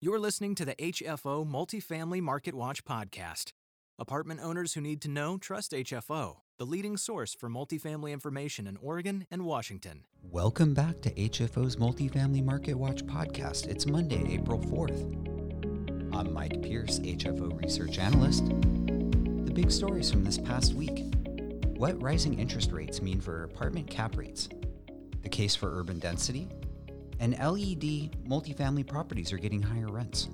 You're listening to the HFO Multifamily Market Watch podcast. Apartment owners who need to know trust HFO, the leading source for multifamily information in Oregon and Washington. Welcome back to HFO's Multifamily Market Watch podcast. It's Monday, April 4th. I'm Mike Pierce, HFO research analyst. The big stories from this past week what rising interest rates mean for apartment cap rates, the case for urban density, and LEED multifamily properties are getting higher rents.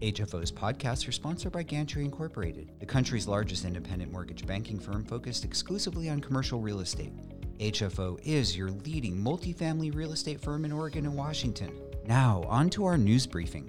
HFO's podcasts are sponsored by Gantry Incorporated, the country's largest independent mortgage banking firm focused exclusively on commercial real estate. HFO is your leading multifamily real estate firm in Oregon and Washington. Now, on to our news briefing.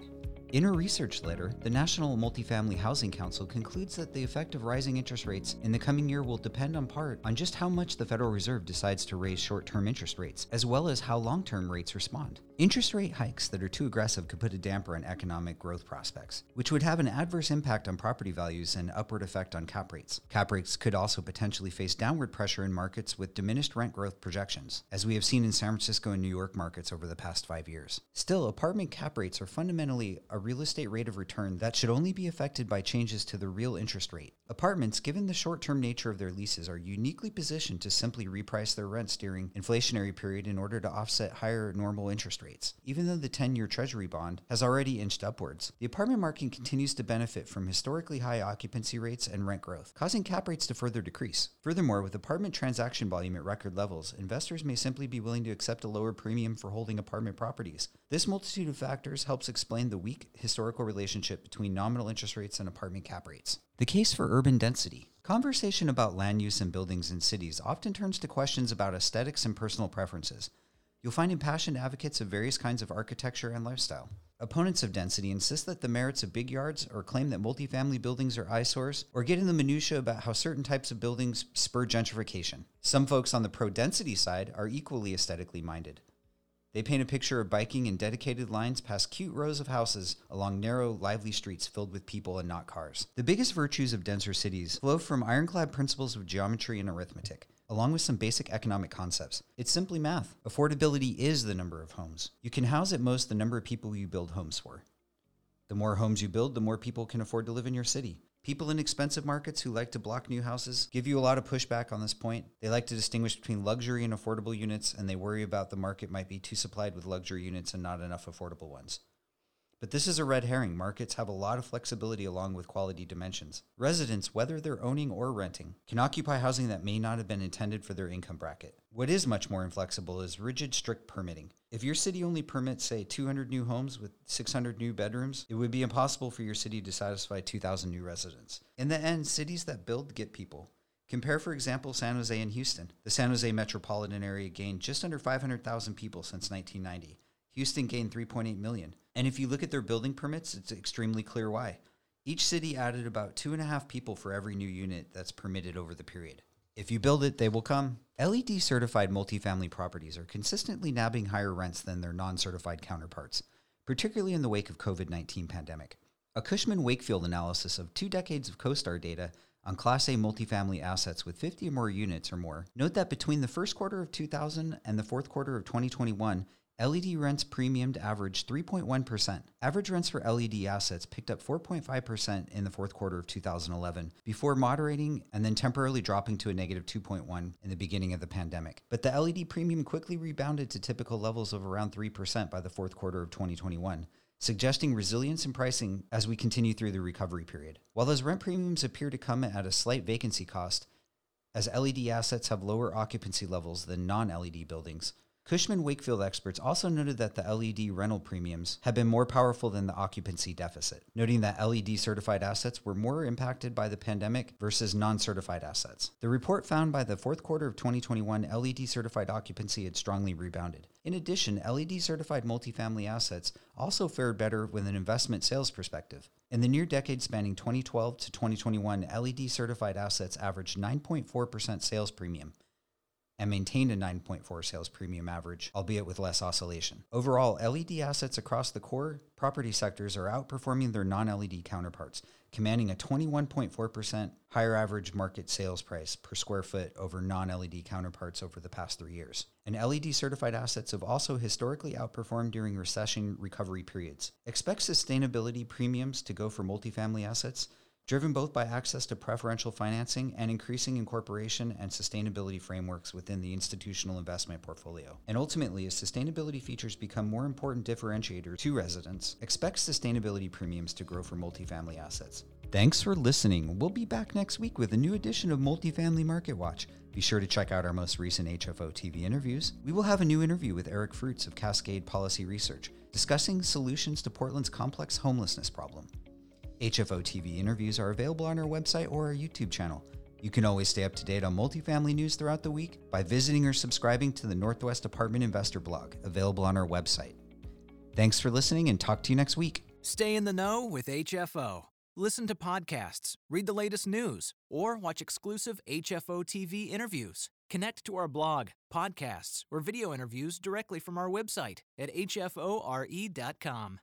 In a research letter, the National Multifamily Housing Council concludes that the effect of rising interest rates in the coming year will depend on part on just how much the Federal Reserve decides to raise short term interest rates, as well as how long term rates respond. Interest rate hikes that are too aggressive could put a damper on economic growth prospects, which would have an adverse impact on property values and upward effect on cap rates. Cap rates could also potentially face downward pressure in markets with diminished rent growth projections, as we have seen in San Francisco and New York markets over the past five years. Still, apartment cap rates are fundamentally a real estate rate of return that should only be affected by changes to the real interest rate. Apartments, given the short term nature of their leases, are uniquely positioned to simply reprice their rents during inflationary period in order to offset higher normal interest rates. Even though the 10 year Treasury bond has already inched upwards, the apartment market continues to benefit from historically high occupancy rates and rent growth, causing cap rates to further decrease. Furthermore, with apartment transaction volume at record levels, investors may simply be willing to accept a lower premium for holding apartment properties. This multitude of factors helps explain the weak historical relationship between nominal interest rates and apartment cap rates. The case for urban density. Conversation about land use and buildings in cities often turns to questions about aesthetics and personal preferences. You'll find impassioned advocates of various kinds of architecture and lifestyle. Opponents of density insist that the merits of big yards or claim that multifamily buildings are eyesores or get in the minutiae about how certain types of buildings spur gentrification. Some folks on the pro density side are equally aesthetically minded. They paint a picture of biking in dedicated lines past cute rows of houses along narrow, lively streets filled with people and not cars. The biggest virtues of denser cities flow from ironclad principles of geometry and arithmetic along with some basic economic concepts. It's simply math. Affordability is the number of homes. You can house at most the number of people you build homes for. The more homes you build, the more people can afford to live in your city. People in expensive markets who like to block new houses give you a lot of pushback on this point. They like to distinguish between luxury and affordable units, and they worry about the market might be too supplied with luxury units and not enough affordable ones. But this is a red herring. Markets have a lot of flexibility along with quality dimensions. Residents, whether they're owning or renting, can occupy housing that may not have been intended for their income bracket. What is much more inflexible is rigid, strict permitting. If your city only permits, say, 200 new homes with 600 new bedrooms, it would be impossible for your city to satisfy 2,000 new residents. In the end, cities that build get people. Compare, for example, San Jose and Houston. The San Jose metropolitan area gained just under 500,000 people since 1990. Houston gained 3.8 million. And if you look at their building permits, it's extremely clear why. Each city added about two and a half people for every new unit that's permitted over the period. If you build it, they will come. LEED certified multifamily properties are consistently nabbing higher rents than their non certified counterparts, particularly in the wake of COVID-19 pandemic. A Cushman Wakefield analysis of two decades of CoStar data on Class A multifamily assets with 50 or more units or more note that between the first quarter of 2000 and the fourth quarter of 2021, LEED rents premiumed averaged 3.1%. Average rents for LEED assets picked up 4.5% in the fourth quarter of 2011, before moderating and then temporarily dropping to a negative 2.1 in the beginning of the pandemic. But the LEED premium quickly rebounded to typical levels of around 3% by the fourth quarter of 2021 suggesting resilience in pricing as we continue through the recovery period. While those rent premiums appear to come at a slight vacancy cost, as LEED assets have lower occupancy levels than non LEED buildings, Cushman Wakefield experts also noted that the LEED rental premiums have been more powerful than the occupancy deficit, noting that LEED certified assets were more impacted by the pandemic versus non certified assets. The report found by the fourth quarter of 2021, LEED certified occupancy had strongly rebounded. In addition, LEED certified multifamily assets also fared better with an investment sales perspective. In the near decade spanning 2012 to 2021, LEED certified assets averaged 9.4% sales premium and maintained a 9.4 sales premium average, albeit with less oscillation. Overall, LEED assets across the core property sectors are outperforming their non LEED counterparts, commanding a 21.4% higher average market sales price per square foot over non LEED counterparts over the past three years. And LEED certified assets have also historically outperformed during recession recovery periods. Expect sustainability premiums to go for multifamily assets driven both by access to preferential financing and increasing incorporation and sustainability frameworks within the institutional investment portfolio. And ultimately, as sustainability features become more important differentiators to residents, expect sustainability premiums to grow for multifamily assets. Thanks for listening. We'll be back next week with a new edition of Multifamily Market Watch. Be sure to check out our most recent HFO TV interviews. We will have a new interview with Eric Fruits of Cascade Policy Research, discussing solutions to Portland's complex homelessness problem. HFO TV interviews are available on our website or our YouTube channel. You can always stay up to date on multifamily news throughout the week by visiting or subscribing to the Northwest Apartment Investor blog, available on our website. Thanks for listening and talk to you next week. Stay in the know with HFO. Listen to podcasts, read the latest news, or watch exclusive HFO TV interviews. Connect to our blog, podcasts, or video interviews directly from our website at hfore.com.